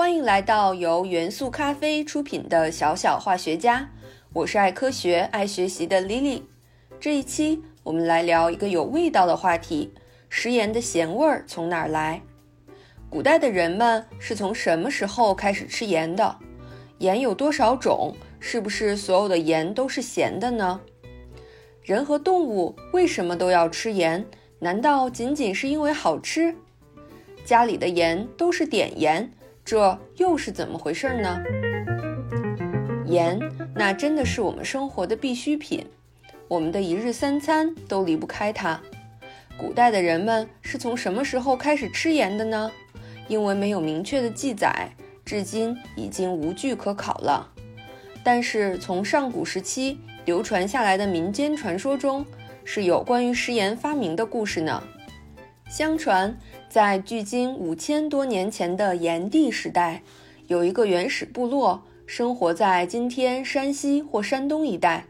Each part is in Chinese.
欢迎来到由元素咖啡出品的小小化学家，我是爱科学、爱学习的 Lily。这一期我们来聊一个有味道的话题：食盐的咸味儿从哪儿来？古代的人们是从什么时候开始吃盐的？盐有多少种？是不是所有的盐都是咸的呢？人和动物为什么都要吃盐？难道仅仅是因为好吃？家里的盐都是碘盐。这又是怎么回事呢？盐，那真的是我们生活的必需品，我们的一日三餐都离不开它。古代的人们是从什么时候开始吃盐的呢？因为没有明确的记载，至今已经无据可考了。但是从上古时期流传下来的民间传说中，是有关于食盐发明的故事呢。相传。在距今五千多年前的炎帝时代，有一个原始部落，生活在今天山西或山东一带。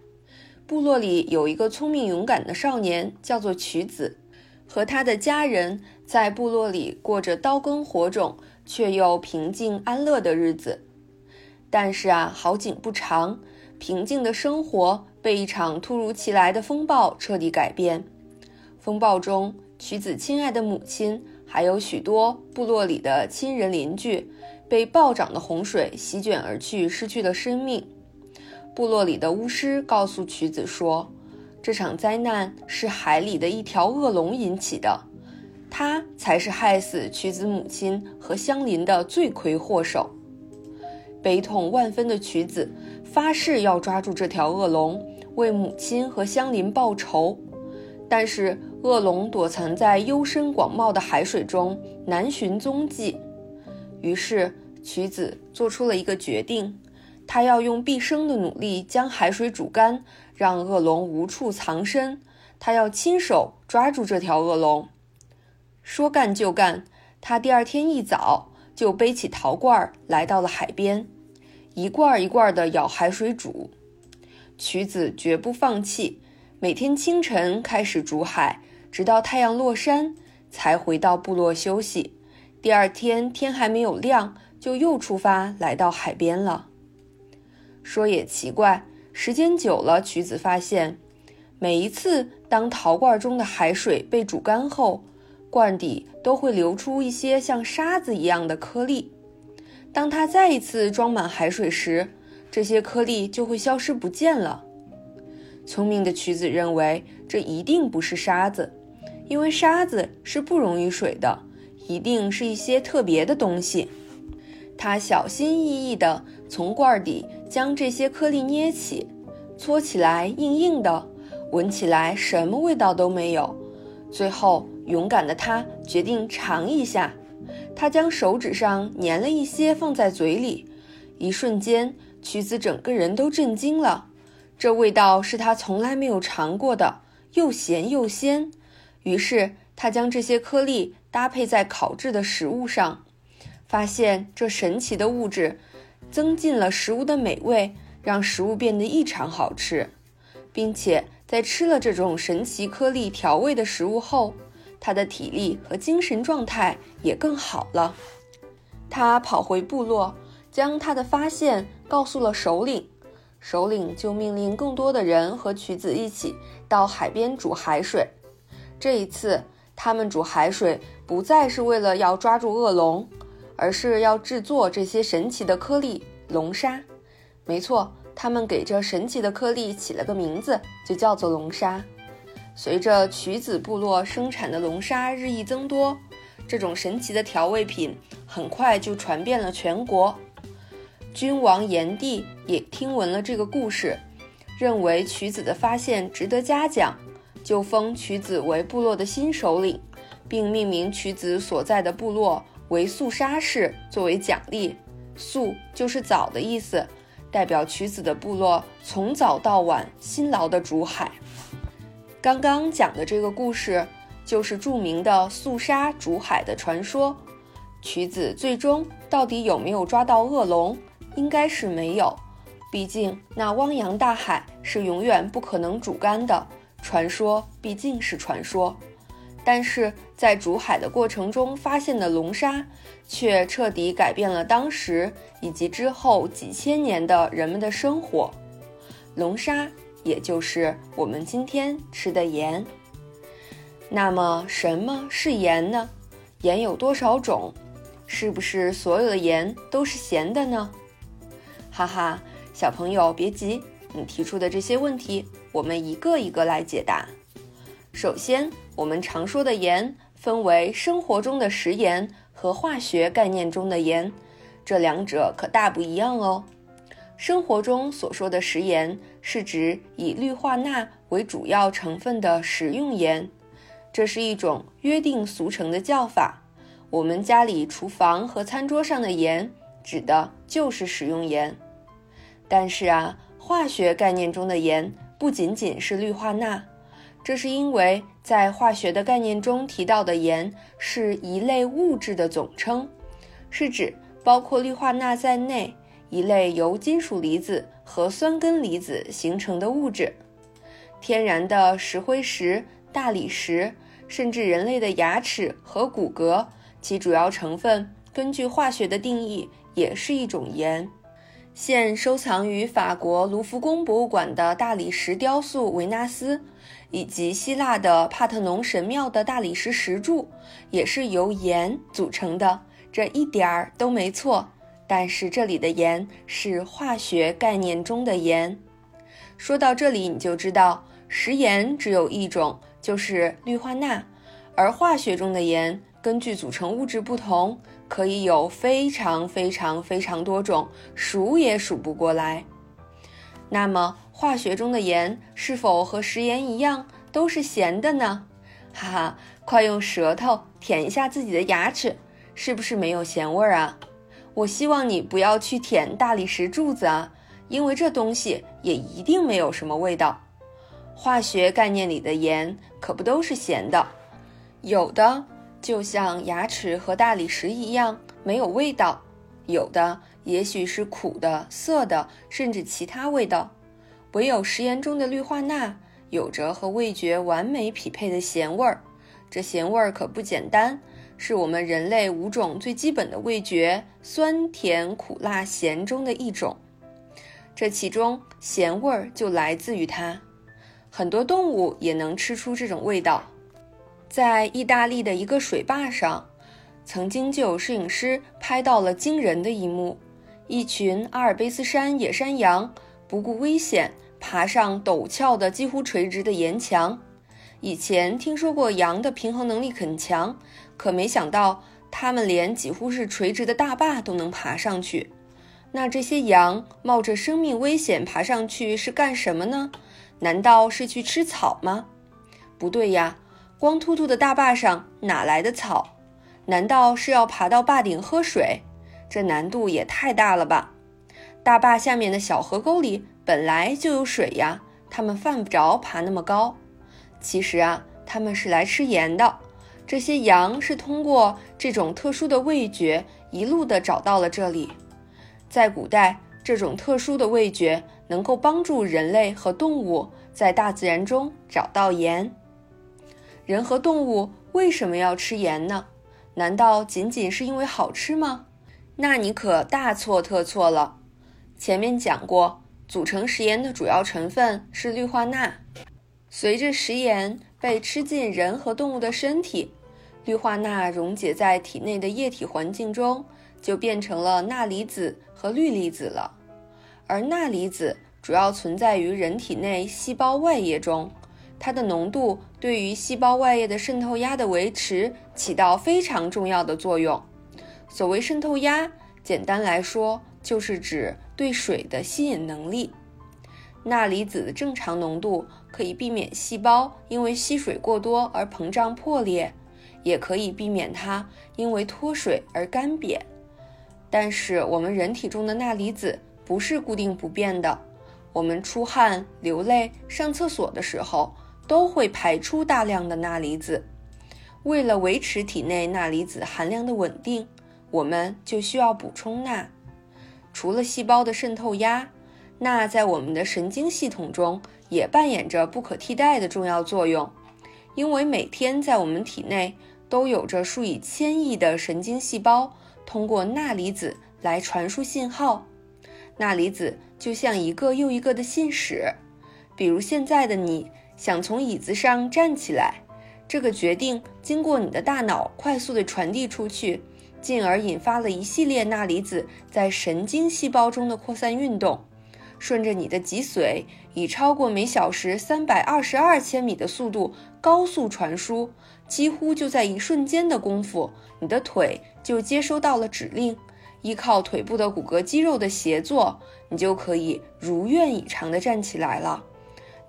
部落里有一个聪明勇敢的少年，叫做曲子，和他的家人在部落里过着刀耕火种却又平静安乐的日子。但是啊，好景不长，平静的生活被一场突如其来的风暴彻底改变。风暴中，曲子亲爱的母亲。还有许多部落里的亲人邻居被暴涨的洪水席卷而去，失去了生命。部落里的巫师告诉曲子说，这场灾难是海里的一条恶龙引起的，他才是害死曲子母亲和相邻的罪魁祸首。悲痛万分的曲子发誓要抓住这条恶龙，为母亲和相邻报仇，但是。恶龙躲藏在幽深广袤的海水中，难寻踪迹。于是，曲子做出了一个决定：他要用毕生的努力将海水煮干，让恶龙无处藏身。他要亲手抓住这条恶龙。说干就干，他第二天一早就背起陶罐来到了海边，一罐一罐地舀海水煮。曲子绝不放弃，每天清晨开始煮海。直到太阳落山，才回到部落休息。第二天天还没有亮，就又出发来到海边了。说也奇怪，时间久了，曲子发现，每一次当陶罐中的海水被煮干后，罐底都会流出一些像沙子一样的颗粒。当他再一次装满海水时，这些颗粒就会消失不见了。聪明的曲子认为，这一定不是沙子。因为沙子是不溶于水的，一定是一些特别的东西。他小心翼翼地从罐底将这些颗粒捏起，搓起来硬硬的，闻起来什么味道都没有。最后，勇敢的他决定尝一下。他将手指上粘了一些放在嘴里，一瞬间，曲子整个人都震惊了。这味道是他从来没有尝过的，又咸又鲜。于是他将这些颗粒搭配在烤制的食物上，发现这神奇的物质增进了食物的美味，让食物变得异常好吃，并且在吃了这种神奇颗粒调味的食物后，他的体力和精神状态也更好了。他跑回部落，将他的发现告诉了首领，首领就命令更多的人和曲子一起到海边煮海水。这一次，他们煮海水不再是为了要抓住恶龙，而是要制作这些神奇的颗粒龙沙。没错，他们给这神奇的颗粒起了个名字，就叫做龙沙。随着曲子部落生产的龙沙日益增多，这种神奇的调味品很快就传遍了全国。君王炎帝也听闻了这个故事，认为曲子的发现值得嘉奖。就封曲子为部落的新首领，并命名曲子所在的部落为素沙市作为奖励。素就是早的意思，代表曲子的部落从早到晚辛劳的煮海。刚刚讲的这个故事，就是著名的素沙煮海的传说。曲子最终到底有没有抓到恶龙？应该是没有，毕竟那汪洋大海是永远不可能煮干的。传说毕竟是传说，但是在煮海的过程中发现的龙沙，却彻底改变了当时以及之后几千年的人们的生活。龙沙，也就是我们今天吃的盐。那么，什么是盐呢？盐有多少种？是不是所有的盐都是咸的呢？哈哈，小朋友别急，你提出的这些问题，我们一个一个来解答。首先，我们常说的盐。分为生活中的食盐和化学概念中的盐，这两者可大不一样哦。生活中所说的食盐是指以氯化钠为主要成分的食用盐，这是一种约定俗成的叫法。我们家里厨房和餐桌上的盐，指的就是食用盐。但是啊，化学概念中的盐不仅仅是氯化钠。这是因为在化学的概念中提到的盐是一类物质的总称，是指包括氯化钠在内一类由金属离子和酸根离子形成的物质。天然的石灰石、大理石，甚至人类的牙齿和骨骼，其主要成分根据化学的定义也是一种盐。现收藏于法国卢浮宫博物馆的大理石雕塑维纳斯。以及希腊的帕特农神庙的大理石石柱也是由盐组成的，这一点儿都没错。但是这里的盐是化学概念中的盐。说到这里，你就知道食盐只有一种，就是氯化钠，而化学中的盐根据组成物质不同，可以有非常非常非常多种，数也数不过来。那么。化学中的盐是否和食盐一样都是咸的呢？哈哈，快用舌头舔一下自己的牙齿，是不是没有咸味儿啊？我希望你不要去舔大理石柱子啊，因为这东西也一定没有什么味道。化学概念里的盐可不都是咸的，有的就像牙齿和大理石一样没有味道，有的也许是苦的、涩的，甚至其他味道。唯有食盐中的氯化钠有着和味觉完美匹配的咸味儿，这咸味儿可不简单，是我们人类五种最基本的味觉——酸、甜、苦、辣、咸中的一种。这其中咸味儿就来自于它。很多动物也能吃出这种味道。在意大利的一个水坝上，曾经就有摄影师拍到了惊人的一幕：一群阿尔卑斯山野山羊。不顾危险，爬上陡峭的、几乎垂直的岩墙。以前听说过羊的平衡能力很强，可没想到它们连几乎是垂直的大坝都能爬上去。那这些羊冒着生命危险爬上去是干什么呢？难道是去吃草吗？不对呀，光秃秃的大坝上哪来的草？难道是要爬到坝顶喝水？这难度也太大了吧！大坝下面的小河沟里本来就有水呀，它们犯不着爬那么高。其实啊，它们是来吃盐的。这些羊是通过这种特殊的味觉，一路的找到了这里。在古代，这种特殊的味觉能够帮助人类和动物在大自然中找到盐。人和动物为什么要吃盐呢？难道仅仅是因为好吃吗？那你可大错特错了。前面讲过，组成食盐的主要成分是氯化钠。随着食盐被吃进人和动物的身体，氯化钠溶解在体内的液体环境中，就变成了钠离子和氯离子了。而钠离子主要存在于人体内细胞外液中，它的浓度对于细胞外液的渗透压的维持起到非常重要的作用。所谓渗透压，简单来说就是指。对水的吸引能力，钠离子的正常浓度可以避免细胞因为吸水过多而膨胀破裂，也可以避免它因为脱水而干瘪。但是我们人体中的钠离子不是固定不变的，我们出汗、流泪、上厕所的时候都会排出大量的钠离子。为了维持体内钠离子含量的稳定，我们就需要补充钠。除了细胞的渗透压，钠在我们的神经系统中也扮演着不可替代的重要作用。因为每天在我们体内都有着数以千亿的神经细胞，通过钠离子来传输信号。钠离子就像一个又一个的信使。比如现在的你想从椅子上站起来，这个决定经过你的大脑快速地传递出去，进而引发了一系列钠离子在神经细胞中的扩散运动。顺着你的脊髓，以超过每小时三百二十二千米的速度高速传输，几乎就在一瞬间的功夫，你的腿就接收到了指令，依靠腿部的骨骼肌肉的协作，你就可以如愿以偿地站起来了。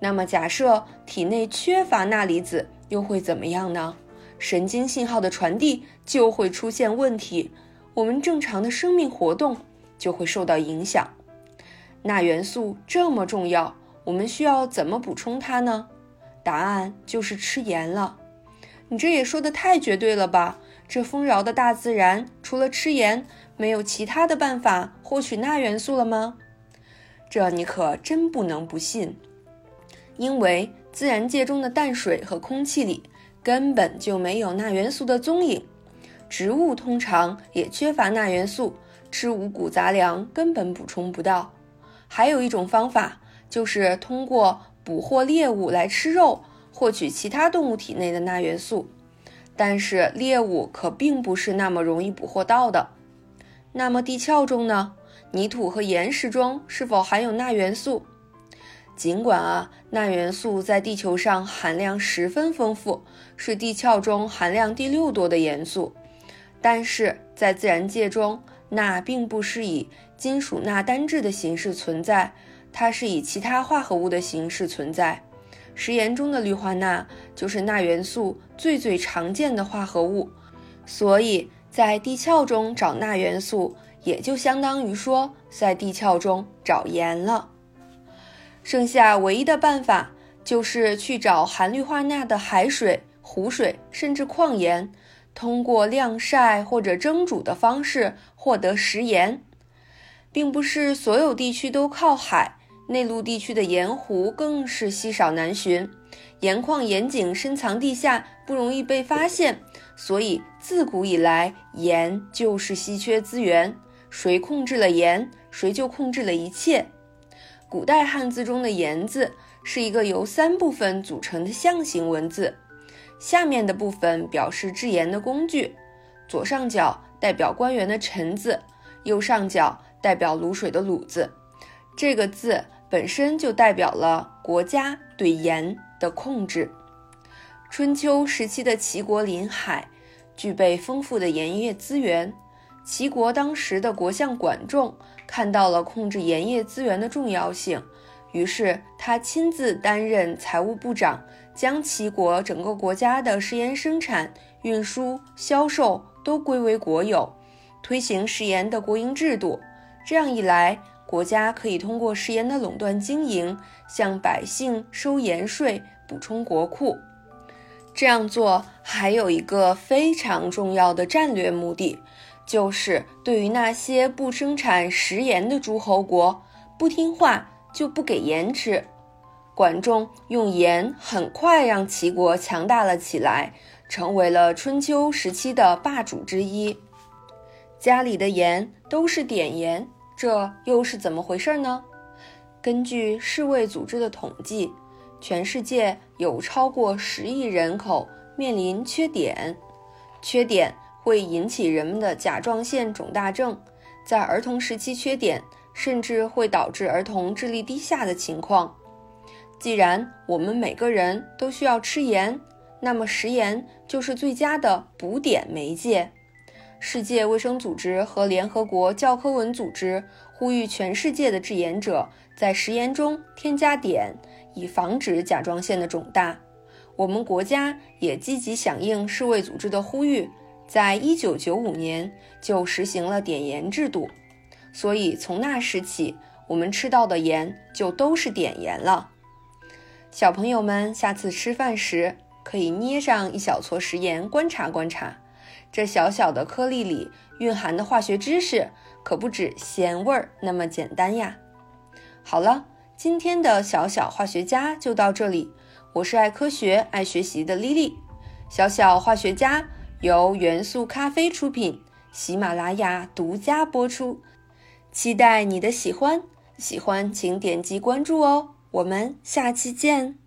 那么，假设体内缺乏钠离子，又会怎么样呢？神经信号的传递就会出现问题，我们正常的生命活动就会受到影响。钠元素这么重要，我们需要怎么补充它呢？答案就是吃盐了。你这也说的太绝对了吧？这丰饶的大自然除了吃盐，没有其他的办法获取钠元素了吗？这你可真不能不信，因为自然界中的淡水和空气里根本就没有钠元素的踪影。植物通常也缺乏钠元素，吃五谷杂粮根本补充不到。还有一种方法，就是通过捕获猎物来吃肉，获取其他动物体内的钠元素。但是猎物可并不是那么容易捕获到的。那么地壳中呢？泥土和岩石中是否含有钠元素？尽管啊，钠元素在地球上含量十分丰富，是地壳中含量第六多的元素，但是在自然界中。钠并不是以金属钠单质的形式存在，它是以其他化合物的形式存在。食盐中的氯化钠就是钠元素最最常见的化合物，所以在地壳中找钠元素，也就相当于说在地壳中找盐了。剩下唯一的办法就是去找含氯化钠的海水、湖水，甚至矿盐。通过晾晒或者蒸煮的方式获得食盐，并不是所有地区都靠海，内陆地区的盐湖更是稀少难寻，盐矿盐井深藏地下，不容易被发现，所以自古以来盐就是稀缺资源，谁控制了盐，谁就控制了一切。古代汉字中的“盐”字是一个由三部分组成的象形文字。下面的部分表示制盐的工具，左上角代表官员的臣字，右上角代表卤水的卤字。这个字本身就代表了国家对盐的控制。春秋时期的齐国临海，具备丰富的盐业资源。齐国当时的国相管仲看到了控制盐业资源的重要性。于是他亲自担任财务部长，将齐国整个国家的食盐生产、运输、销售都归为国有，推行食盐的国营制度。这样一来，国家可以通过食盐的垄断经营，向百姓收盐税，补充国库。这样做还有一个非常重要的战略目的，就是对于那些不生产食盐的诸侯国不听话。就不给盐吃，管仲用盐很快让齐国强大了起来，成为了春秋时期的霸主之一。家里的盐都是碘盐，这又是怎么回事呢？根据世卫组织的统计，全世界有超过十亿人口面临缺碘，缺碘会引起人们的甲状腺肿大症，在儿童时期缺碘。甚至会导致儿童智力低下的情况。既然我们每个人都需要吃盐，那么食盐就是最佳的补碘媒介。世界卫生组织和联合国教科文组织呼吁全世界的制盐者在食盐中添加碘，以防止甲状腺的肿大。我们国家也积极响应世卫组织的呼吁，在一九九五年就实行了碘盐制度。所以从那时起，我们吃到的盐就都是碘盐了。小朋友们，下次吃饭时可以捏上一小撮食盐，观察观察，这小小的颗粒里蕴含的化学知识，可不止咸味儿那么简单呀。好了，今天的小小化学家就到这里。我是爱科学、爱学习的莉莉，小小化学家。由元素咖啡出品，喜马拉雅独家播出。期待你的喜欢，喜欢请点击关注哦。我们下期见。